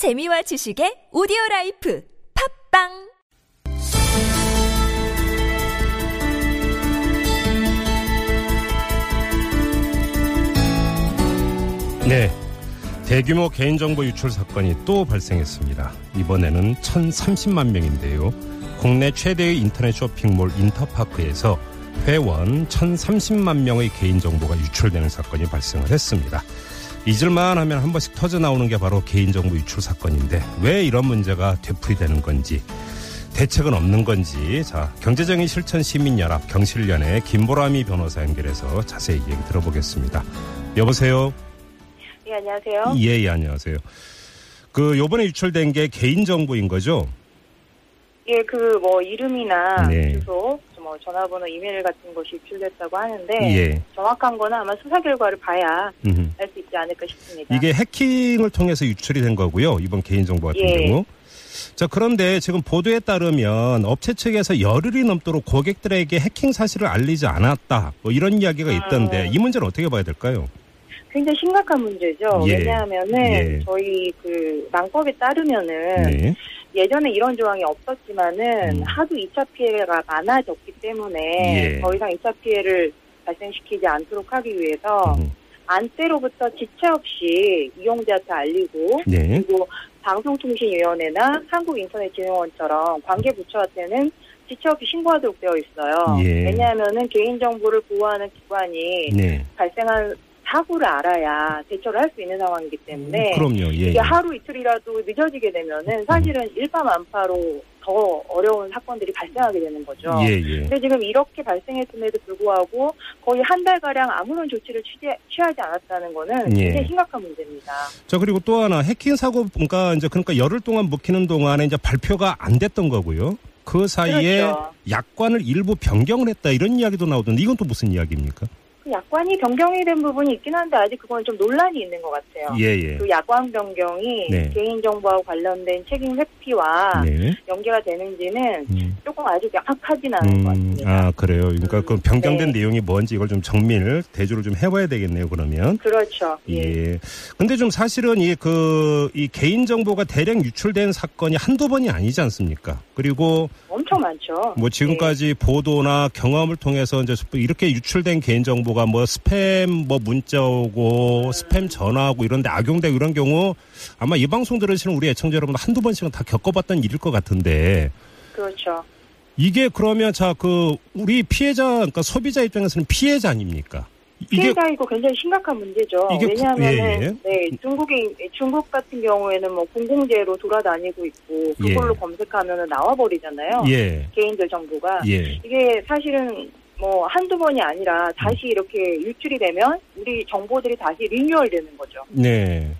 재미와 지식의 오디오 life 팟빵 네. 대규모 개인정보 유출 사건이 또 발생했습니다. 이번에는 1,030만 명인데요. 국내 최대의 인터넷 쇼핑몰 인터파크에서 회원 1,030만 명의 개인정보가 유출되는 사건이 발생을 했습니다. 잊을만 하면 한 번씩 터져 나오는 게 바로 개인정보 유출 사건인데 왜 이런 문제가 되풀이되는 건지 대책은 없는 건지 자 경제적인 실천 시민연합 경실련의 김보람이 변호사 연결해서 자세히 얘기 들어보겠습니다. 여보세요. 예, 안녕하세요. 예, 예, 안녕하세요. 그 요번에 유출된 게 개인 정보인 거죠? 예, 그 뭐 이름이나 네. 주소, 뭐 전화번호, 이메일 같은 것이 유출됐다고 하는데 예. 정확한 거는 아마 수사 결과를 봐야. 알 수 있지 않을까 싶습니다. 이게 해킹을 통해서 유출이 된 거고요. 이번 개인 정보 같은 예. 경우. 자, 그런데 지금 보도에 따르면 업체 측에서 열흘이 넘도록 고객들에게 해킹 사실을 알리지 않았다. 뭐 이런 이야기가 있던데 음. 이 문제는 어떻게 봐야 될까요? 굉장히 심각한 문제죠. 예. 왜냐하면은 예. 저희 그 낭법에 따르면은 네. 예전에 이런 조항이 없었지만은 음. 하도 2차 피해가 많아졌기 때문에 예. 더 이상 2차 피해를 발생시키지 않도록 하기 위해서 음. 안때로부터 지체 없이 이용자한테 알리고 네. 그리고 방송통신위원회나 한국인터넷진흥원처럼 관계 부처한테는 지체 없이 신고하도록 되어 있어요. 예. 왜냐하면은 개인정보를 보호하는 기관이 네. 발생한 사고를 알아야 대처를 할 수 있는 상황이기 때문에 그럼요. 예. 이게 하루 이틀이라도 늦어지게 되면은 사실은 일파만파로 더 어려운 사건들이 발생하게 되는 거죠. 예, 예. 근데 지금 이렇게 발생했음에도 불구하고 거의 한 달 가량 아무런 조치를 취재, 취하지 않았다는 거는 예. 굉장히 심각한 문제입니다. 자, 그리고 또 하나 해킹 사고 그러니까 이제 그러니까 열흘 동안 묵히는 동안에 이제 발표가 안 됐던 거고요. 그 사이에 그렇죠. 약관을 일부 변경을 했다 이런 이야기도 나오던데 이건 또 무슨 이야기입니까? 그 약관이 변경이 된 부분이 있긴 한데 아직 그건 좀 논란이 있는 것 같아요. 예, 예. 그 약관 변경이 네. 개인정보와 관련된 책임 회피와 네. 연계가 되는지는 음. 조금 아직 명확하진 않은 것 음, 같습니다. 아, 그래요. 그러니까 그 변경된 네. 내용이 뭔지 이걸 좀 정밀 대조를 좀 해봐야 되겠네요, 그러면. 그렇죠. 예. 예. 근데 좀 사실은 이 그, 이 개인정보가 대량 유출된 사건이 한두 번이 아니지 않습니까? 그리고 엄청 많죠. 뭐 지금까지 보도나 경험을 통해서 이제 이렇게 유출된 개인정보가 뭐 스팸 뭐 문자 오고 스팸 전화 오고 이런데 악용되고 이런 경우 아마 이 방송 들으시는 우리 애청자 여러분 한두 번씩은 다 겪어봤던 일일 것 같은데 예. 그렇죠. 이게 그러면 자 그 우리 피해자 그러니까 소비자 입장에서는 피해자 아닙니까? 피해자이고 굉장히 심각한 문제죠. 이게 구- 왜냐하면은 예, 네, 중국이 중국 같은 경우에는 뭐 공공재로 돌아다니고 있고 그걸로 예. 검색하면은 나와 버리잖아요. 예. 개인들 정보가 예. 이게 사실은 뭐 한두 번이 아니라 다시 음. 이렇게 유출이 되면 우리 정보들이 다시 리뉴얼되는 거죠. 네.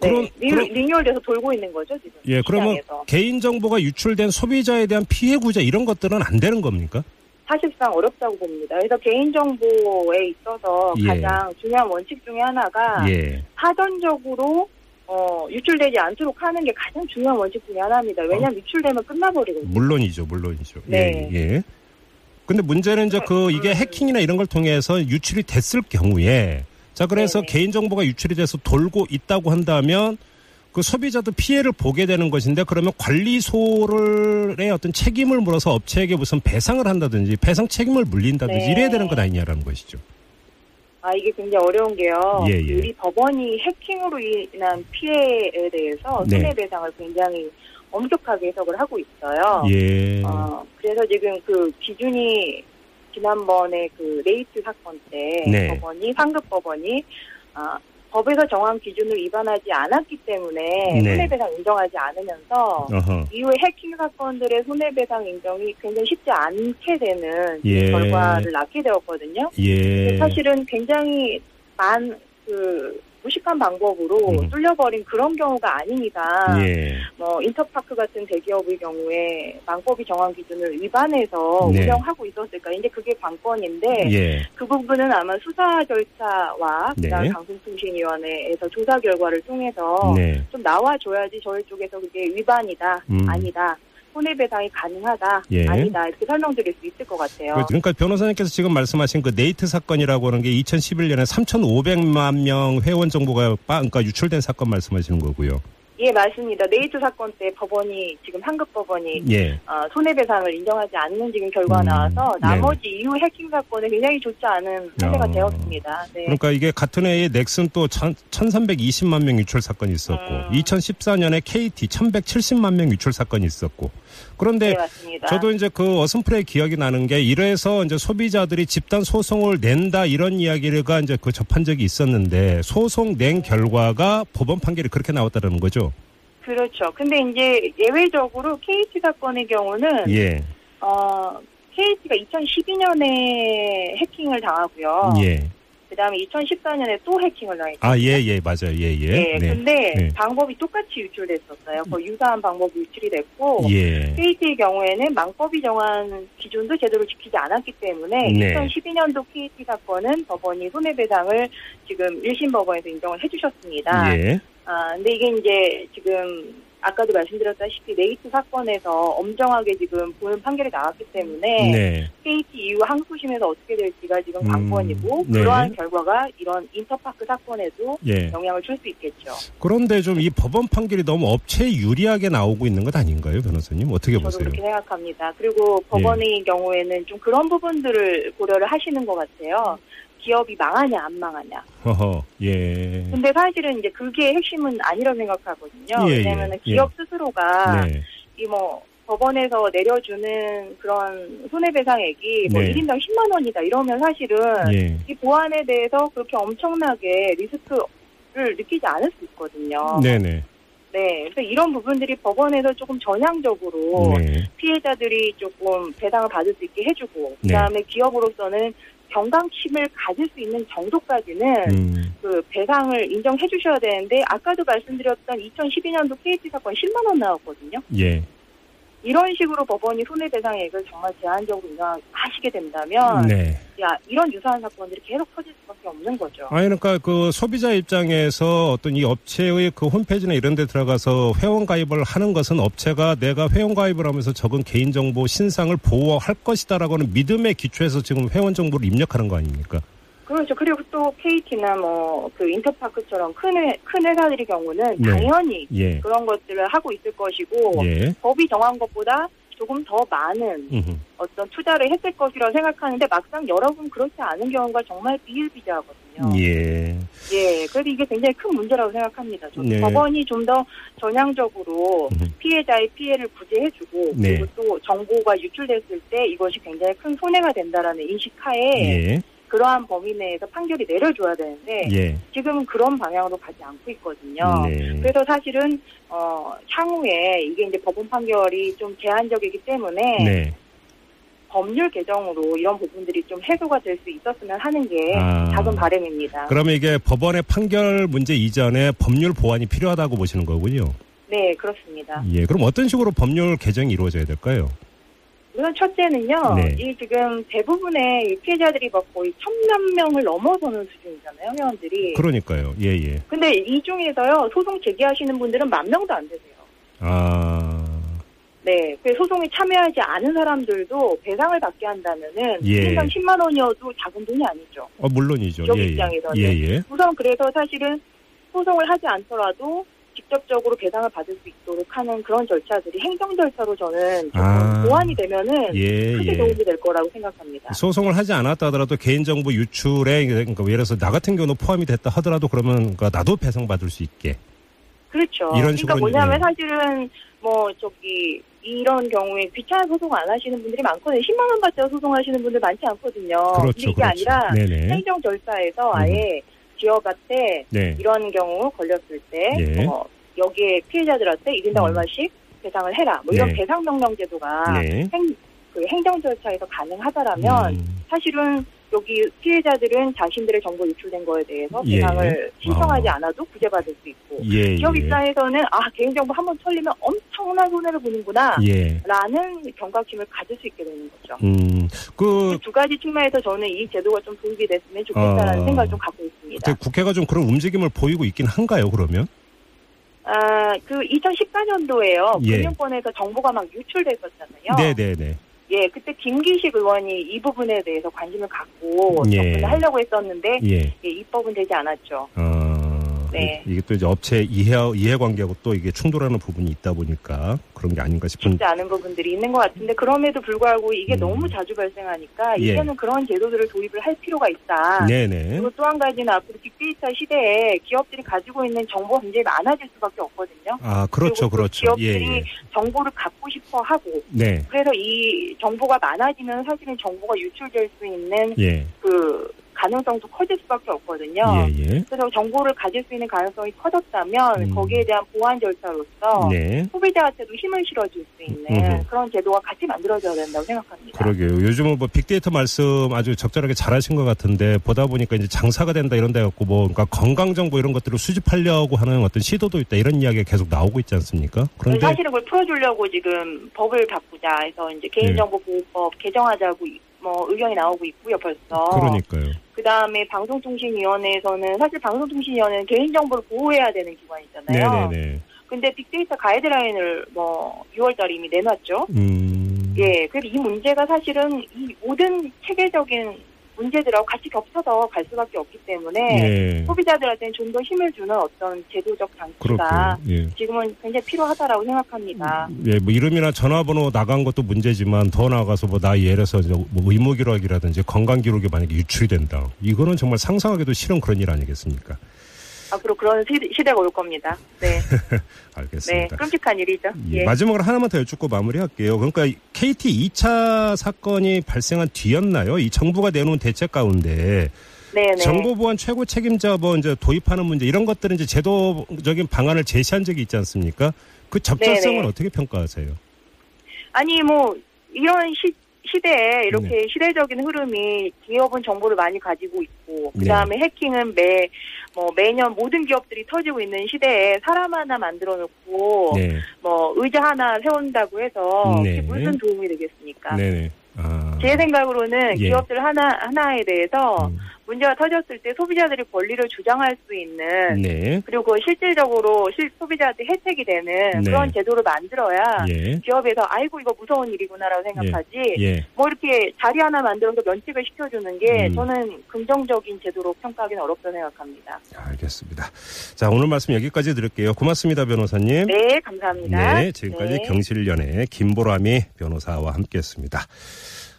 네, 그럼 리, 그럼 리뉴얼돼서 돌고 있는 거죠 지금. 예, 그러면 시장에서. 개인 정보가 유출된 소비자에 대한 피해 구제 이런 것들은 안 되는 겁니까? 사실상 어렵다고 봅니다. 그래서 개인 정보에 있어서 예. 가장 중요한 원칙 중에 하나가 예. 사전적으로 어, 유출되지 않도록 하는 게 가장 중요한 원칙 중에 하나입니다. 왜냐하면 유출되면 끝나버리거든요. 물론이죠, 물론이죠. 네. 예, 예. 근데 문제는 이제 그 이게 음. 해킹이나 이런 걸 통해서 유출이 됐을 경우에 자 그래서. 개인 정보가 유출이 돼서 돌고 있다고 한다면 그 소비자도 피해를 보게 되는 것인데 그러면 관리소의 어떤 책임을 물어서 업체에게 무슨 배상을 한다든지 배상 책임을 물린다든지 네. 이래야 되는 건 아니냐라는 것이죠. 아 이게 굉장히 어려운 게요. 예, 예. 우리 법원이 해킹으로 인한 피해에 대해서 네. 손해배상을 굉장히 엄격하게 해석을 하고 있어요. 예. 어, 그래서 지금 그 기준이 지난번에 그 네이트 사건 때 네. 법원이 상급 법원이 아, 법에서 정한 기준을 위반하지 않았기 때문에 네. 손해배상 인정하지 않으면서 어허. 이후에 해킹 사건들의 손해배상 인정이 굉장히 쉽지 않게 되는 예. 결과를 낳게 되었거든요. 예. 사실은 굉장히 만그 무식한 방법으로 음. 뚫려버린 그런 경우가 아니니까 예. 뭐 인터파크 같은 대기업의 경우에 망법이 정한 기준을 위반해서 네. 운영하고 있었을까? 이제 그게 관건인데 예. 그 부분은 아마 수사 절차와 네. 그다음 방송통신위원회에서 조사 결과를 통해서 네. 좀 나와줘야지 저희 쪽에서 그게 위반이다, 음. 아니다, 손해배상이 가능하다, 예. 아니다 이렇게 설명드릴 수 있을 것 같아요. 그- 그러니까 변호사님께서 지금 말씀하신 그 네이트 사건이라고 하는 게 2011년에 3,500만 명 회원 정보가 빠, 그러니까 유출된 사건 말씀하시는 거고요. 예, 맞습니다. 네이트 사건 때 법원이 지금 상급 법원이 예. 어, 손해배상을 인정하지 않는 지금 결과 가 음, 나와서 네. 나머지 이후 해킹 사건에 굉장히 좋지 않은 사례가 어. 되었습니다. 네. 그러니까 이게 같은 해에 넥슨 또 1320만 명 유출 사건이 있었고 음. 2014년에 KT 1170만 명 유출 사건이 있었고 그런데 네. 저도 이제 그 어슴프레 기억이 나는 게 이래서 이제 소비자들이 집단 소송을 낸다 이런 이야기가 이제 그 접한 적이 있었는데 소송 낸 결과가 법원 판결이 그렇게 나왔다는 거죠. 그렇죠. 근데 이제 예외적으로 KT 사건의 경우는 예. 어, KT가 2012년에 해킹을 당하고요. 예. 그다음에 2014년에 또 해킹을 당했고. 아, 예, 예, 맞아요. 예, 예. 네, 근데 네. 방법이 똑같이 유출됐었어요. 거의 유사한 방법이 유출이 됐고 예. KT의 경우에는 망법이 정한 기준도 제대로 지키지 않았기 때문에 네. 2012년도 KT 사건은 법원이 손해배상을 지금 1심 법원에서 인정을 해주셨습니다. 예. 아, 근데 이게 이제 지금 아까도 말씀드렸다시피 네이트 사건에서 엄정하게 지금 보는 판결이 나왔기 때문에 네. KT 이후 항소심에서 어떻게 될지가 지금 음, 관건이고 네. 그러한 결과가 이런 인터파크 사건에도 예. 영향을 줄 수 있겠죠. 그런데 좀 이 법원 판결이 너무 업체에 유리하게 나오고 있는 것 아닌가요, 변호사님? 어떻게 저도 보세요? 그렇게 생각합니다. 그리고 법원의 경우에는 좀 그런 부분들을 고려를 하시는 것 같아요. 기업이 망하냐 안 망하냐. 허허, 예. 근데 사실은 이제 그게 핵심은 아니라고 생각하거든요. 예, 예, 왜냐하면 예. 기업 스스로가 네. 이뭐 법원에서 내려주는 그런 손해배상액이 뭐 네. 1인당 10만 원이다 이러면 사실은 예. 이 보안에 대해서 그렇게 엄청나게 리스크를 느끼지 않을 수 있거든요. 네네. 네, 그래서 이런 부분들이 법원에서 조금 전향적으로 네. 피해자들이 조금 배상을 받을 수 있게 해주고 네. 그다음에 기업으로서는 경각심을 가질 수 있는 정도까지는 음, 그 배상을 인정해 주셔야 되는데 아까도 말씀드렸던 2012년도 KT 사건 10만 원 나왔거든요. 예. 이런 식으로 법원이 손해배상액을 정말 제한적으로 인정하시게 된다면 네. 야 이런 유사한 사건들이 계속 터질 수밖에 없는 거죠. 아니, 그러니까 그 소비자 입장에서 어떤 이 업체의 그 홈페이지나 이런 데 들어가서 회원 가입을 하는 것은 업체가 내가 회원 가입을 하면서 적은 개인정보 신상을 보호할 것이다라고는 믿음의 기초에서 지금 회원 정보를 입력하는 거 아닙니까? 그렇죠. 그리고 또 KT나 뭐 그 인터파크처럼 큰, 회, 큰 회사들의 경우는 네. 당연히 예. 그런 것들을 하고 있을 것이고 예. 법이 정한 것보다 조금 더 많은 음흠. 어떤 투자를 했을 것이라고 생각하는데 막상 여러분 그렇지 않은 경우가 정말 비일비재하거든요. 예. 예, 그래서 이게 굉장히 큰 문제라고 생각합니다. 저는 네. 법원이 좀 더 전향적으로 음흠. 피해자의 피해를 구제해주고 네. 그리고 또 정보가 유출됐을 때 이것이 굉장히 큰 손해가 된다라는 인식하에 예. 그러한 범위 내에서 판결이 내려줘야 되는데 예. 지금은 그런 방향으로 가지 않고 있거든요. 네. 그래서 사실은 어, 향후에 이게 이제 법원 판결이 좀 제한적이기 때문에 네. 법률 개정으로 이런 부분들이 좀 해소가 될 수 있었으면 하는 게 아. 작은 바람입니다. 그러면 이게 법원의 판결 문제 이전에 법률 보완이 필요하다고 보시는 거군요. 네, 그렇습니다. 예. 그럼 어떤 식으로 법률 개정이 이루어져야 될까요? 우선 첫째는요, 네. 이 지금 대부분의 이 피해자들이 막 거의 천만 명을 넘어서는 수준이잖아요, 회원들이. 그러니까요. 예, 예. 근데 이 중에서요, 소송 제기하시는 분들은 만 명도 안 되세요. 아. 네, 그 소송에 참여하지 않은 사람들도 배상을 받게 한다면은 예. 1인당 10만 원이어도 작은 돈이 아니죠. 어, 물론이죠. 기업 예, 예. 입장에서는. 예, 예. 우선 그래서 사실은 소송을 하지 않더라도 직접적으로 배상을 받을 수 있도록 하는 그런 절차들이 행정 절차로 저는 아. 보완이 되면은 예, 크게 예. 도움이 될 거라고 생각합니다. 소송을 하지 않았다 하더라도 개인정보 유출에 그러니까 예를 들어서 나 같은 경우는 포함이 됐다 하더라도 그러면 그러니까 나도 배상받을 수 있게. 그렇죠. 이런 그러니까 식으로 뭐냐면 이제- 사실은 뭐 저기 이런 경우에 귀찮은 소송 안 하시는 분들이 많거든요. 10만 원 받자 소송하시는 분들 많지 않거든요. 그렇죠. 이게 그렇죠. 아니라 네네. 행정 절차에서 아예 기업한테 네. 이런 경우 걸렸을 때 예. 어, 여기에 피해자들한테 1인당 음. 얼마씩 배상을 해라. 뭐 이런 네. 배상 명령 제도가 네. 행, 그 행정 절차에서 가능하다라면 음, 사실은 여기 피해자들은 자신들의 정보 유출된 거에 대해서 예. 배상을 신청하지 어. 않아도 구제받을 수 있고 예, 기업 예. 입장에서는 아 개인정보 한 번 털리면 엄청난 손해를 보는구나 예. 라는 경각심을 가질 수 있게 되는 거죠. 음, 그, 두 가지 측면에서 저는 이 제도가 좀 도입이 됐으면 좋겠다라는 아. 생각을 좀 갖고 있습니다. 그때 국회가 좀 그런 움직임을 보이고 있긴 한가요, 그러면? 아, 그 2014년도에요. 예. 금융권에서 정보가 막 유출됐었잖아요. 네네네. 예, 그때 김기식 의원이 이 부분에 대해서 관심을 갖고 예. 접근을 하려고 했었는데 예. 예, 입법은 되지 않았죠. 어, 네. 이게 또 이제 업체 이해 이해관계하고 또 이게 충돌하는 부분이 있다 보니까 그런 게 아닌가 싶은. 쉽지 않은 부분들이 있는 것 같은데 그럼에도 불구하고 이게 음. 너무 자주 발생하니까 예. 이제는 그런 제도들을 도입을 할 필요가 있다. 네네. 그리고 또 한 가지는 앞으로 빅데이터 시대에 기업들이 가지고 있는 정보가 굉장히 많아질 수밖에 없거든요. 아 그렇죠, 그렇죠. 예, 기업들이 예. 정보를 갖고 싶어 하고 네. 그래서 이 정보가 많아지면 사실은 정보가 유출될 수 있는 예. 그 가능성도 커질 수밖에 없거든요. 예, 예. 그래서 정보를 가질 수 있는 가능성이 커졌다면 음. 거기에 대한 보안 절차로서 네. 소비자한테도 힘을 실어줄 수 있는 음흠. 그런 제도가 같이 만들어져야 된다고 생각합니다. 그러게요. 요즘은 뭐 빅데이터 말씀 아주 적절하게 잘하신 것 같은데 보다 보니까 이제 장사가 된다 이런 데 갖고 뭐 그러니까 건강 정보 이런 것들을 수집하려고 하는 어떤 시도도 있다 이런 이야기가 계속 나오고 있지 않습니까? 그런데 사실은 그걸 풀어주려고 지금 법을 바꾸자 해서 이제 네. 개인정보보호법 개정하자고 이- 뭐 의견이 나오고 있고요 벌써. 그러니까요. 그 다음에 방송통신위원회에서는 사실 방송통신위원회는 개인정보를 보호해야 되는 기관이잖아요. 네네네. 근데 빅데이터 가이드라인을 뭐 6월달에 이미 내놨죠. 음. 예, 그래서 이 문제가 사실은 이 모든 체계적인 문제들하고 같이 겹쳐서 갈 수밖에 없기 때문에 예. 소비자들한테는 좀 더 힘을 주는 어떤 제도적 장치가. 예. 지금은 굉장히 필요하다라고 생각합니다. 예, 뭐 이름이나 전화번호 나간 것도 문제지만 더 나아가서 뭐나 예를 들어서 뭐 의무 기록이라든지 건강 기록이 만약에 유출이 된다. 이거는 정말 상상하기도 싫은 그런 일 아니겠습니까? 앞으로 그런 시- 시대가 올 겁니다. 네, 네, 알겠습니다. 끔찍한 일이죠. 예, 예. 마지막으로 하나만 더 여쭙고 마무리할게요. 그러니까 KT 2차 사건이 발생한 뒤였나요? 이 정부가 내놓은 대책 가운데 네, 네. 정보보안 최고 책임자 뭐 이제 도입하는 문제 이런 것들은 이제 제도적인 방안을 제시한 적이 있지 않습니까? 그 적절성을 네네. 어떻게 평가하세요? 아니 뭐 이런 시 시대에 이렇게 네. 시대적인 흐름이 기업은 정보를 많이 가지고 있고 네. 그다음에 해킹은 매 뭐 매년 모든 기업들이 터지고 있는 시대에 사람 하나 만들어 놓고 네, 뭐 의자 하나 세운다고 해서 네. 무슨 도움이 되겠습니까? 네네. 아, 제 생각으로는 예. 기업들 하나 하나에 대해서 음, 문제가 터졌을 때 소비자들이 권리를 주장할 수 있는 네, 그리고 실질적으로 실 소비자한테 혜택이 되는 네. 그런 제도를 만들어야 예, 기업에서 아이고 이거 무서운 일이구나라고 생각하지 예. 뭐 이렇게 자리 하나 만들어서 면책을 시켜주는 게 음. 저는 긍정적인 제도로 평가하기는 어렵다고 생각합니다. 알겠습니다. 자, 오늘 말씀 여기까지 드릴게요. 고맙습니다, 변호사님. 네, 감사합니다. 네, 지금까지 네. 경실련의 김보람이 변호사와 함께했습니다.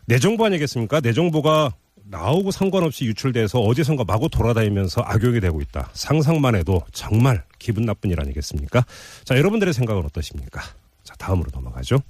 내정보 아니겠습니까? 내정보가 나오고 상관없이 유출돼서 어디선가 마구 돌아다니면서 악용이 되고 있다. 상상만 해도 정말 기분 나쁜 일 아니겠습니까? 자, 여러분들의 생각은 어떠십니까? 자, 다음으로 넘어가죠.